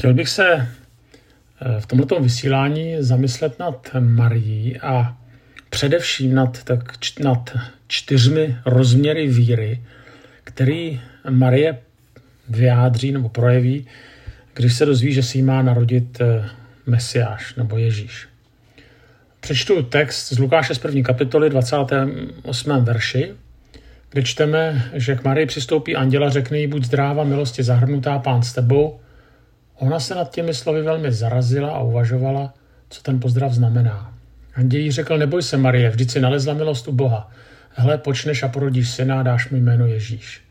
Chtěl bych se eh, v tomto vysílání zamyslet nad Marií a především nad, tak, nad čtyřmi rozměry víry, který Marie vyjádří nebo projeví, když se dozví, že si jí má narodit eh, Mesiáš nebo Ježíš. Přečtu text z Lukáše z první kapitoly 28. verši, kde čteme, že k Marii přistoupí anděla, řekne jí, buď zdráva, milosti zahrnutá, pán s tebou. Ona se nad těmi slovy velmi zarazila a uvažovala, co ten pozdrav znamená. Anděl jí řekl, neboj se Marie, vždyť si nalezla milost u Boha. Hle, počneš a porodíš syna a dáš mu jméno Ježíš.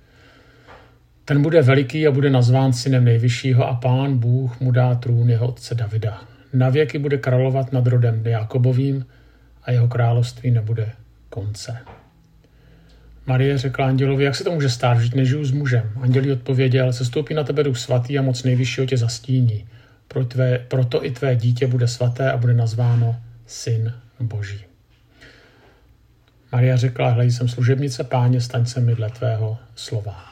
Ten bude veliký a bude nazván synem nejvyššího a pán Bůh mu dá trůn jeho otce Davida. Na věky bude královat nad rodem Jakobovým a jeho království nebude konce. Marie řekla andělovi, jak se to může stát, že nežiju s mužem. Anděl odpověděl, se stoupí na tebe duch svatý a moc nejvyššího tě zastíní. Pro tvé, proto i tvé dítě bude svaté a bude nazváno Syn Boží. Maria řekla, hlej, jsem služebnice páně, staň se mi dle tvého slova.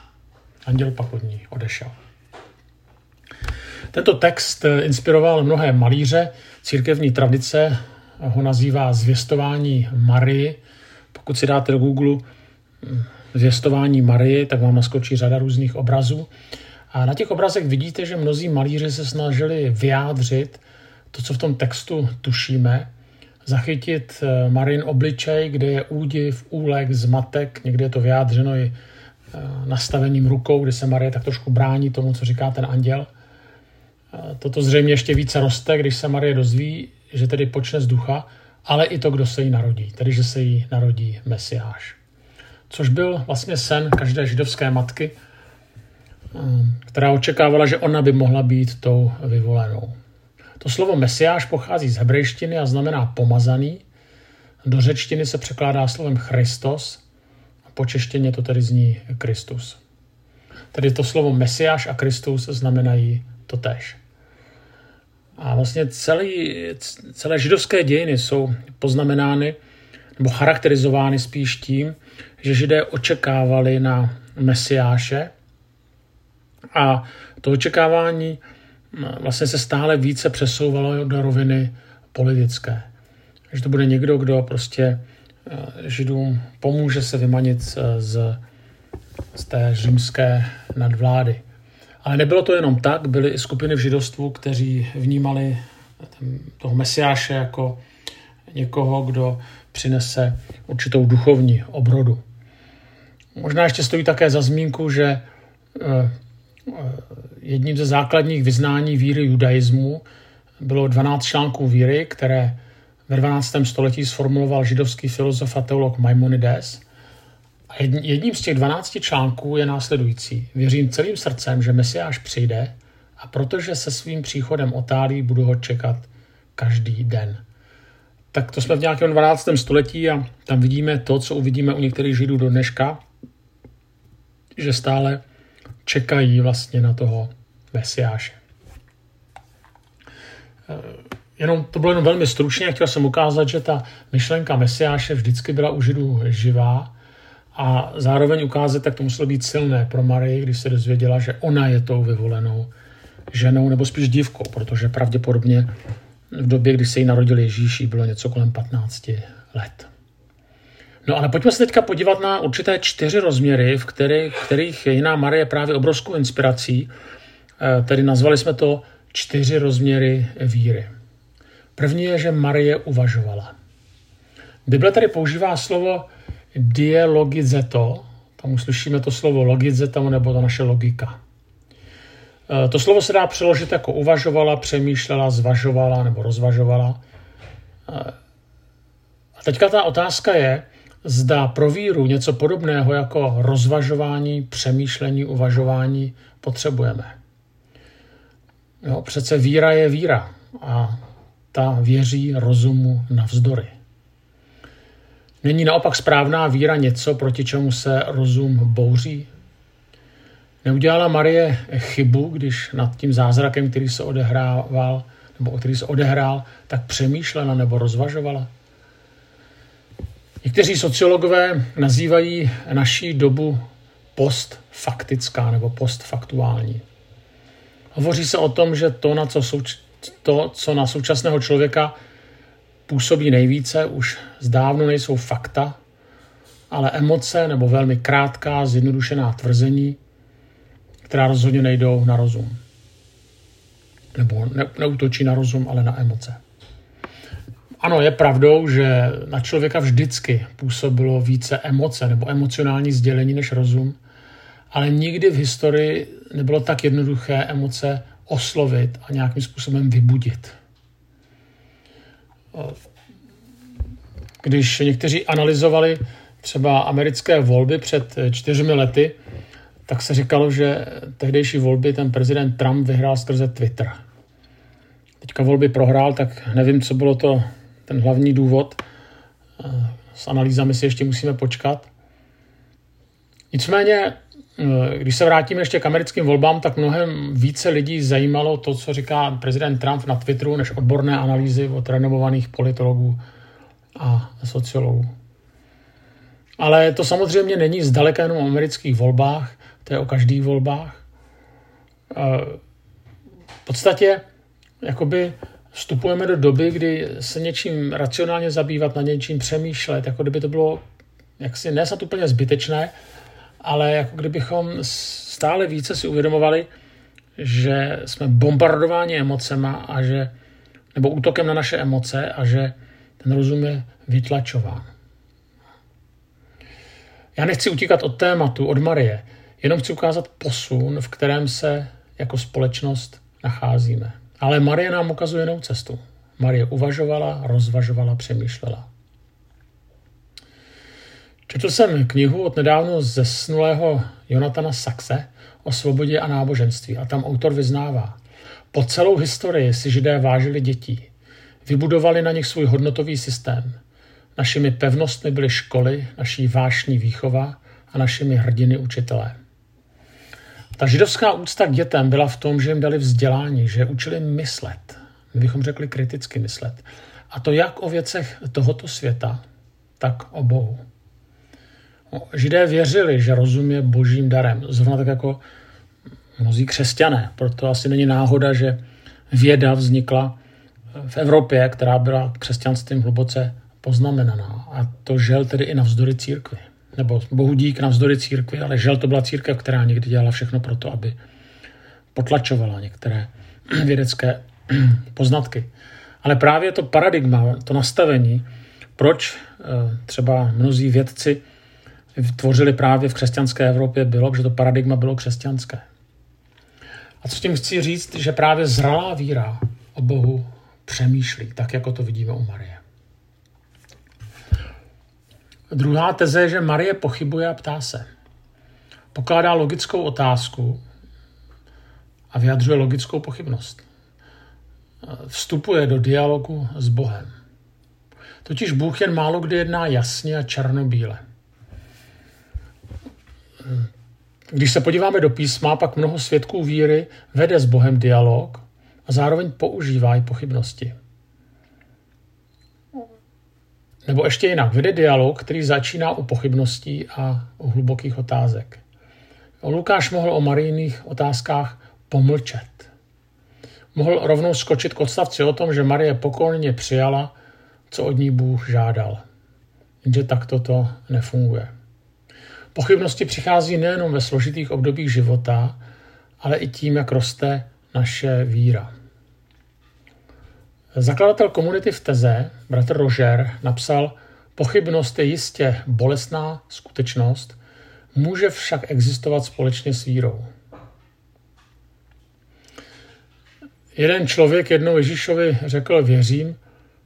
Anděl pak od ní odešel. Tento text inspiroval mnohé malíře. Církevní tradice ho nazývá zvěstování Marii. Pokud si dáte do Google zvěstování Marie, tak vám naskočí řada různých obrazů. A na těch obrazech vidíte, že mnozí malíři se snažili vyjádřit to, co v tom textu tušíme, zachytit eh, Marin obličej, kde je údiv, úlek, zmatek, někde je to vyjádřeno i eh, nastavením rukou, kdy se Marie tak trošku brání tomu, co říká ten anděl. Eh, toto zřejmě ještě více roste, když se Marie dozví, že tedy počne z ducha, ale i to, kdo se jí narodí, tedy že se jí narodí Mesiáš. Což byl vlastně sen každé židovské matky, která očekávala, že ona by mohla být tou vyvolenou. To slovo mesiáš pochází z hebrejštiny a znamená pomazaný. Do řečtiny se překládá slovem Christos a po češtině to tedy zní Kristus. Tedy to slovo mesiáš a Kristus znamenají to tež. A vlastně celý, celé židovské dějiny jsou poznamenány nebo charakterizovány spíš tím, že židé očekávali na Mesiáše a to očekávání vlastně se stále více přesouvalo do roviny politické. Že to bude někdo, kdo prostě eh, Židům pomůže se vymanit z, z té římské nadvlády. Ale nebylo to jenom tak, byly i skupiny v židovstvu, kteří vnímali toho mesiáše jako někoho, kdo přinese určitou duchovní obrodu. Možná ještě stojí také za zmínku, že eh, jedním ze základních vyznání víry judaismu bylo 12 článků víry, které ve 12. století sformuloval židovský filozof a teolog Maimonides. A jedním z těch 12 článků je následující. Věřím celým srdcem, že Mesiáš přijde a protože se svým příchodem otálí, budu ho čekat každý den. Tak to jsme v nějakém 12. století a tam vidíme to, co uvidíme u některých židů do dneška, že stále čekají vlastně na toho Mesiáše. Eh, jenom, to bylo jenom velmi stručně, chtěl jsem ukázat, že ta myšlenka Mesiáše vždycky byla u Židů živá a zároveň ukázat, jak to muselo být silné pro Marii, když se dozvěděla, že ona je tou vyvolenou ženou, nebo spíš dívkou, protože pravděpodobně v době, kdy se jí narodil Ježíš, bylo něco kolem 15 let. No ale pojďme se teďka podívat na určité čtyři rozměry, v kterých, kterých jiná Marie je právě obrovskou inspirací. Eh, tedy nazvali jsme to čtyři rozměry víry. První je, že Marie uvažovala. Bible tady používá slovo dialogizeto, tam uslyšíme to slovo logizeto nebo to naše logika. Eh, to slovo se dá přeložit jako uvažovala, přemýšlela, zvažovala nebo rozvažovala. Eh, a teďka ta otázka je, zda pro víru něco podobného jako rozvažování, přemýšlení, uvažování potřebujeme. Jo, přece víra je víra a ta věří rozumu navzdory. Není naopak správná víra něco, proti čemu se rozum bouří? Neudělala Marie chybu, když nad tím zázrakem, který se odehrával, nebo který se odehrál, tak přemýšlela nebo rozvažovala? Někteří sociologové nazývají naší dobu postfaktická nebo postfaktuální. Hovoří se o tom, že to, na co, souč- to, co na současného člověka působí nejvíce, už zdávno nejsou fakta, ale emoce nebo velmi krátká, zjednodušená tvrzení, která rozhodně nejdou na rozum. Nebo ne, neutočí na rozum, ale na emoce. Ano, je pravdou, že na člověka vždycky působilo více emoce nebo emocionální sdělení než rozum, ale nikdy v historii nebylo tak jednoduché emoce oslovit a nějakým způsobem vybudit. Když někteří analyzovali třeba americké volby před čtyřmi lety, tak se říkalo, že tehdejší volby ten prezident Trump vyhrál skrze Twitter. Teďka volby prohrál, tak nevím, co bylo to ten hlavní důvod. S analýzami si ještě musíme počkat. Nicméně, když se vrátíme ještě k americkým volbám, tak mnohem více lidí zajímalo to, co říká prezident Trump na Twitteru, než odborné analýzy od renomovaných politologů a sociologů. Ale to samozřejmě není zdaleka jenom o amerických volbách, to je o každých volbách. V podstatě jakoby vstupujeme do doby, kdy se něčím racionálně zabývat, na něčím přemýšlet, jako kdyby to bylo jaksi ne snad úplně zbytečné, ale jako kdybychom stále více si uvědomovali, že jsme bombardováni emocema a že, nebo útokem na naše emoce a že ten rozum je vytlačován. Já nechci utíkat od tématu, od Marie, jenom chci ukázat posun, v kterém se jako společnost nacházíme. Ale Marie nám ukazuje jinou cestu. Marie uvažovala, rozvažovala, přemýšlela. Četl jsem knihu od nedávno zesnulého Jonatana Saxe o svobodě a náboženství a tam autor vyznává. Po celou historii si židé vážili dětí. Vybudovali na nich svůj hodnotový systém. Našimi pevnostmi byly školy, naší vášní výchova a našimi hrdiny učitelé. Ta židovská úcta k dětem byla v tom, že jim dali vzdělání, že učili myslet. My bychom řekli kriticky myslet. A to jak o věcech tohoto světa, tak o Bohu. Židé věřili, že rozum je božím darem. Zrovna tak jako mnozí křesťané. Proto asi není náhoda, že věda vznikla v Evropě, která byla křesťanstvím hluboce poznamenaná. A to žel tedy i navzdory církvi nebo bohu dík navzdory církvi, ale žel to byla církev, která někdy dělala všechno pro to, aby potlačovala některé vědecké poznatky. Ale právě to paradigma, to nastavení, proč eh, třeba mnozí vědci tvořili právě v křesťanské Evropě, bylo, že to paradigma bylo křesťanské. A co tím chci říct, že právě zralá víra o Bohu přemýšlí, tak jako to vidíme u Marie. Druhá teze je, že Marie pochybuje a ptá se. Pokládá logickou otázku a vyjadřuje logickou pochybnost. Vstupuje do dialogu s Bohem. Totiž Bůh jen málo kdy jedná jasně a černobíle. Když se podíváme do písma, pak mnoho svědků víry vede s Bohem dialog a zároveň používá i pochybnosti. Nebo ještě jinak, vede dialog, který začíná u pochybností a u hlubokých otázek. Lukáš mohl o marijných otázkách pomlčet. Mohl rovnou skočit k odstavci o tom, že Marie pokorně přijala, co od ní Bůh žádal. Jenže takto to nefunguje. Pochybnosti přichází nejenom ve složitých obdobích života, ale i tím, jak roste naše víra. Zakladatel komunity v Teze, bratr Roger, napsal, pochybnost je jistě bolestná skutečnost, může však existovat společně s vírou. Jeden člověk jednou Ježíšovi řekl věřím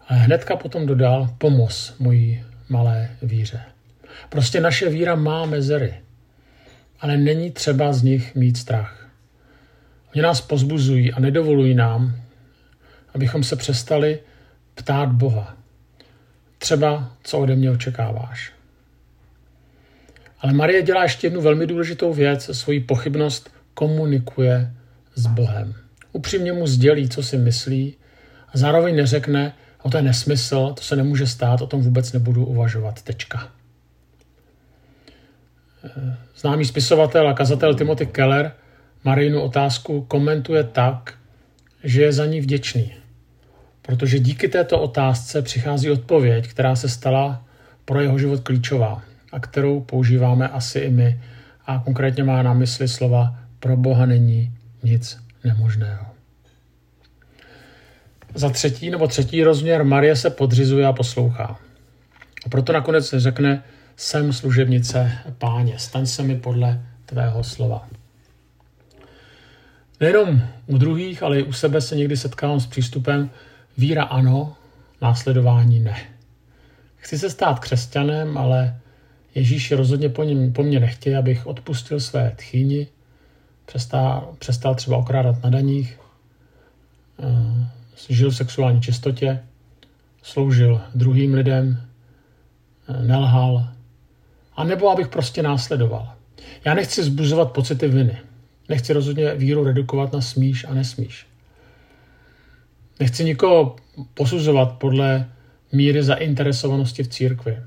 a hnedka potom dodal pomoz mojí malé víře. Prostě naše víra má mezery, ale není třeba z nich mít strach. Oni nás pozbuzují a nedovolují nám, abychom se přestali ptát Boha. Třeba, co ode mě očekáváš. Ale Marie dělá ještě jednu velmi důležitou věc, svoji pochybnost komunikuje s Bohem. Upřímně mu sdělí, co si myslí a zároveň neřekne, o to je nesmysl, to se nemůže stát, o tom vůbec nebudu uvažovat, tečka. Známý spisovatel a kazatel Timothy Keller Marijinu otázku komentuje tak, že je za ní vděčný. Protože díky této otázce přichází odpověď, která se stala pro jeho život klíčová a kterou používáme asi i my. A konkrétně má na mysli slova pro Boha není nic nemožného. Za třetí nebo třetí rozměr Marie se podřizuje a poslouchá. A proto nakonec řekne, jsem služebnice páně, staň se mi podle tvého slova. Nejenom u druhých, ale i u sebe se někdy setkávám s přístupem víra ano, následování ne. Chci se stát křesťanem, ale Ježíš rozhodně po, něm, po mně nechtěje, abych odpustil své tchýni, přestal, přestal třeba okrádat na daních, eh, žil v sexuální čistotě, sloužil druhým lidem, eh, nelhal, a nebo abych prostě následoval. Já nechci zbuzovat pocity viny. Nechci rozhodně víru redukovat na smíš a nesmíš. Nechci nikoho posuzovat podle míry zainteresovanosti v církvi.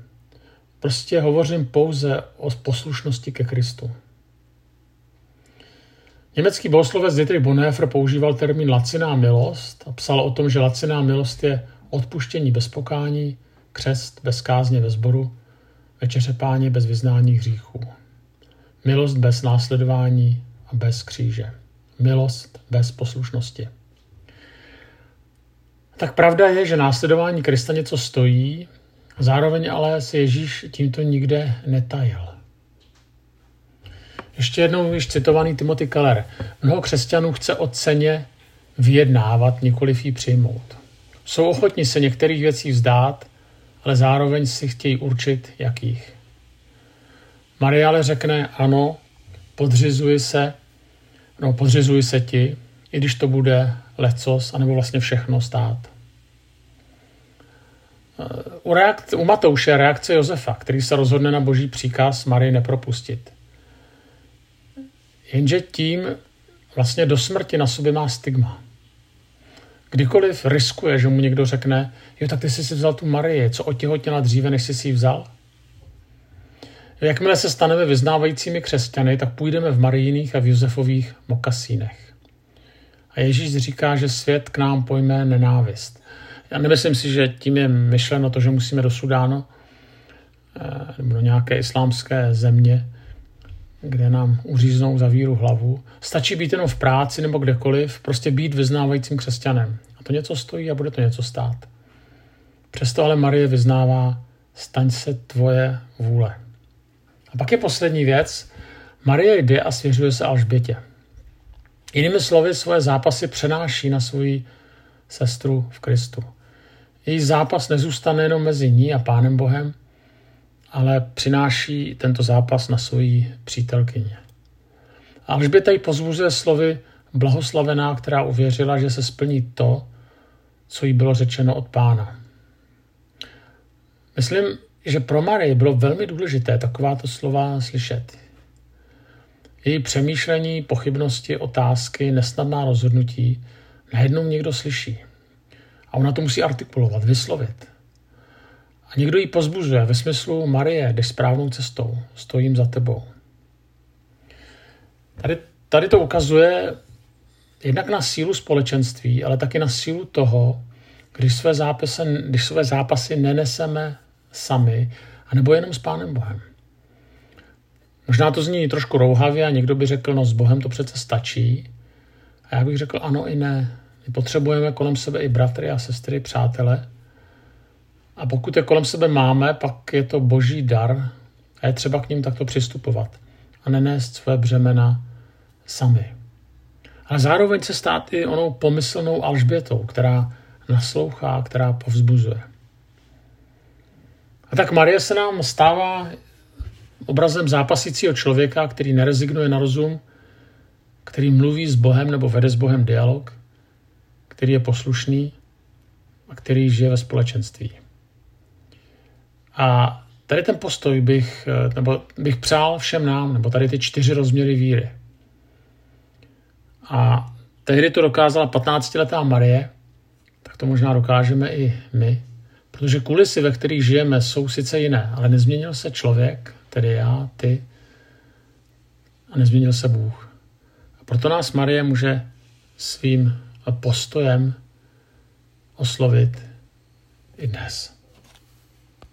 Prostě hovořím pouze o poslušnosti ke Kristu. Německý bohoslovec Dietrich Bonhoeffer používal termín laciná milost a psal o tom, že laciná milost je odpuštění bez pokání, křest bez kázně ve sboru, večeře páně bez vyznání hříchů. Milost bez následování a bez kříže. Milost bez poslušnosti. Tak pravda je, že následování Krista něco stojí, zároveň ale se Ježíš tímto nikde netajil. Ještě jednou již citovaný Timothy Keller. Mnoho křesťanů chce o ceně vyjednávat, nikoliv ji přijmout. Jsou ochotni se některých věcí vzdát, ale zároveň si chtějí určit, jakých. Maria ale řekne, ano, podřizuji se, no podřizuji se ti, i když to bude lecos, anebo vlastně všechno stát. U, reakce, u Matouše je reakce Josefa, který se rozhodne na boží příkaz Marii nepropustit. Jenže tím vlastně do smrti na sobě má stigma. Kdykoliv riskuje, že mu někdo řekne, jo, tak ty jsi si vzal tu Marii, co otěhotněla dříve, než jsi si ji vzal? Jakmile se staneme vyznávajícími křesťany, tak půjdeme v Marijných a v Josefových mokasínech. A Ježíš říká, že svět k nám pojme nenávist. Já nemyslím si, že tím je myšleno to, že musíme do Sudánu eh, nebo do nějaké islámské země, kde nám uříznou za víru hlavu. Stačí být jenom v práci nebo kdekoliv, prostě být vyznávajícím křesťanem. A to něco stojí a bude to něco stát. Přesto ale Marie vyznává, staň se tvoje vůle. A pak je poslední věc. Marie jde a svěřuje se Alžbětě. Jinými slovy, svoje zápasy přenáší na svoji sestru v Kristu. Její zápas nezůstane jenom mezi ní a Pánem Bohem, ale přináší tento zápas na svoji přítelkyně. A Alžběta ji pozvuzuje slovy blahoslavená, která uvěřila, že se splní to, co jí bylo řečeno od pána. Myslím, že pro Marii bylo velmi důležité takováto slova slyšet. Její přemýšlení, pochybnosti, otázky, nesnadná rozhodnutí najednou někdo slyší. A ona to musí artikulovat, vyslovit. A někdo ji pozbuzuje ve smyslu Marie, jdeš správnou cestou, stojím za tebou. Tady, tady to ukazuje jednak na sílu společenství, ale taky na sílu toho, když své zápasy, když své zápasy neneseme sami, anebo jenom s Pánem Bohem. Možná to zní trošku rouhavě a někdo by řekl, no s Bohem to přece stačí. A já bych řekl, ano i ne. My potřebujeme kolem sebe i bratry a sestry, přátele. A pokud je kolem sebe máme, pak je to boží dar a je třeba k ním takto přistupovat a nenést své břemena sami. Ale zároveň se stát i onou pomyslnou Alžbětou, která naslouchá, která povzbuzuje. A tak Marie se nám stává obrazem zápasícího člověka, který nerezignuje na rozum, který mluví s Bohem nebo vede s Bohem dialog, který je poslušný a který žije ve společenství. A tady ten postoj bych, nebo bych přál všem nám, nebo tady ty čtyři rozměry víry. A tehdy to dokázala 15-letá Marie, tak to možná dokážeme i my. Protože kulisy, ve kterých žijeme, jsou sice jiné, ale nezměnil se člověk, tedy já, ty, a nezměnil se Bůh. A Proto nás Marie může svým postojem oslovit i dnes.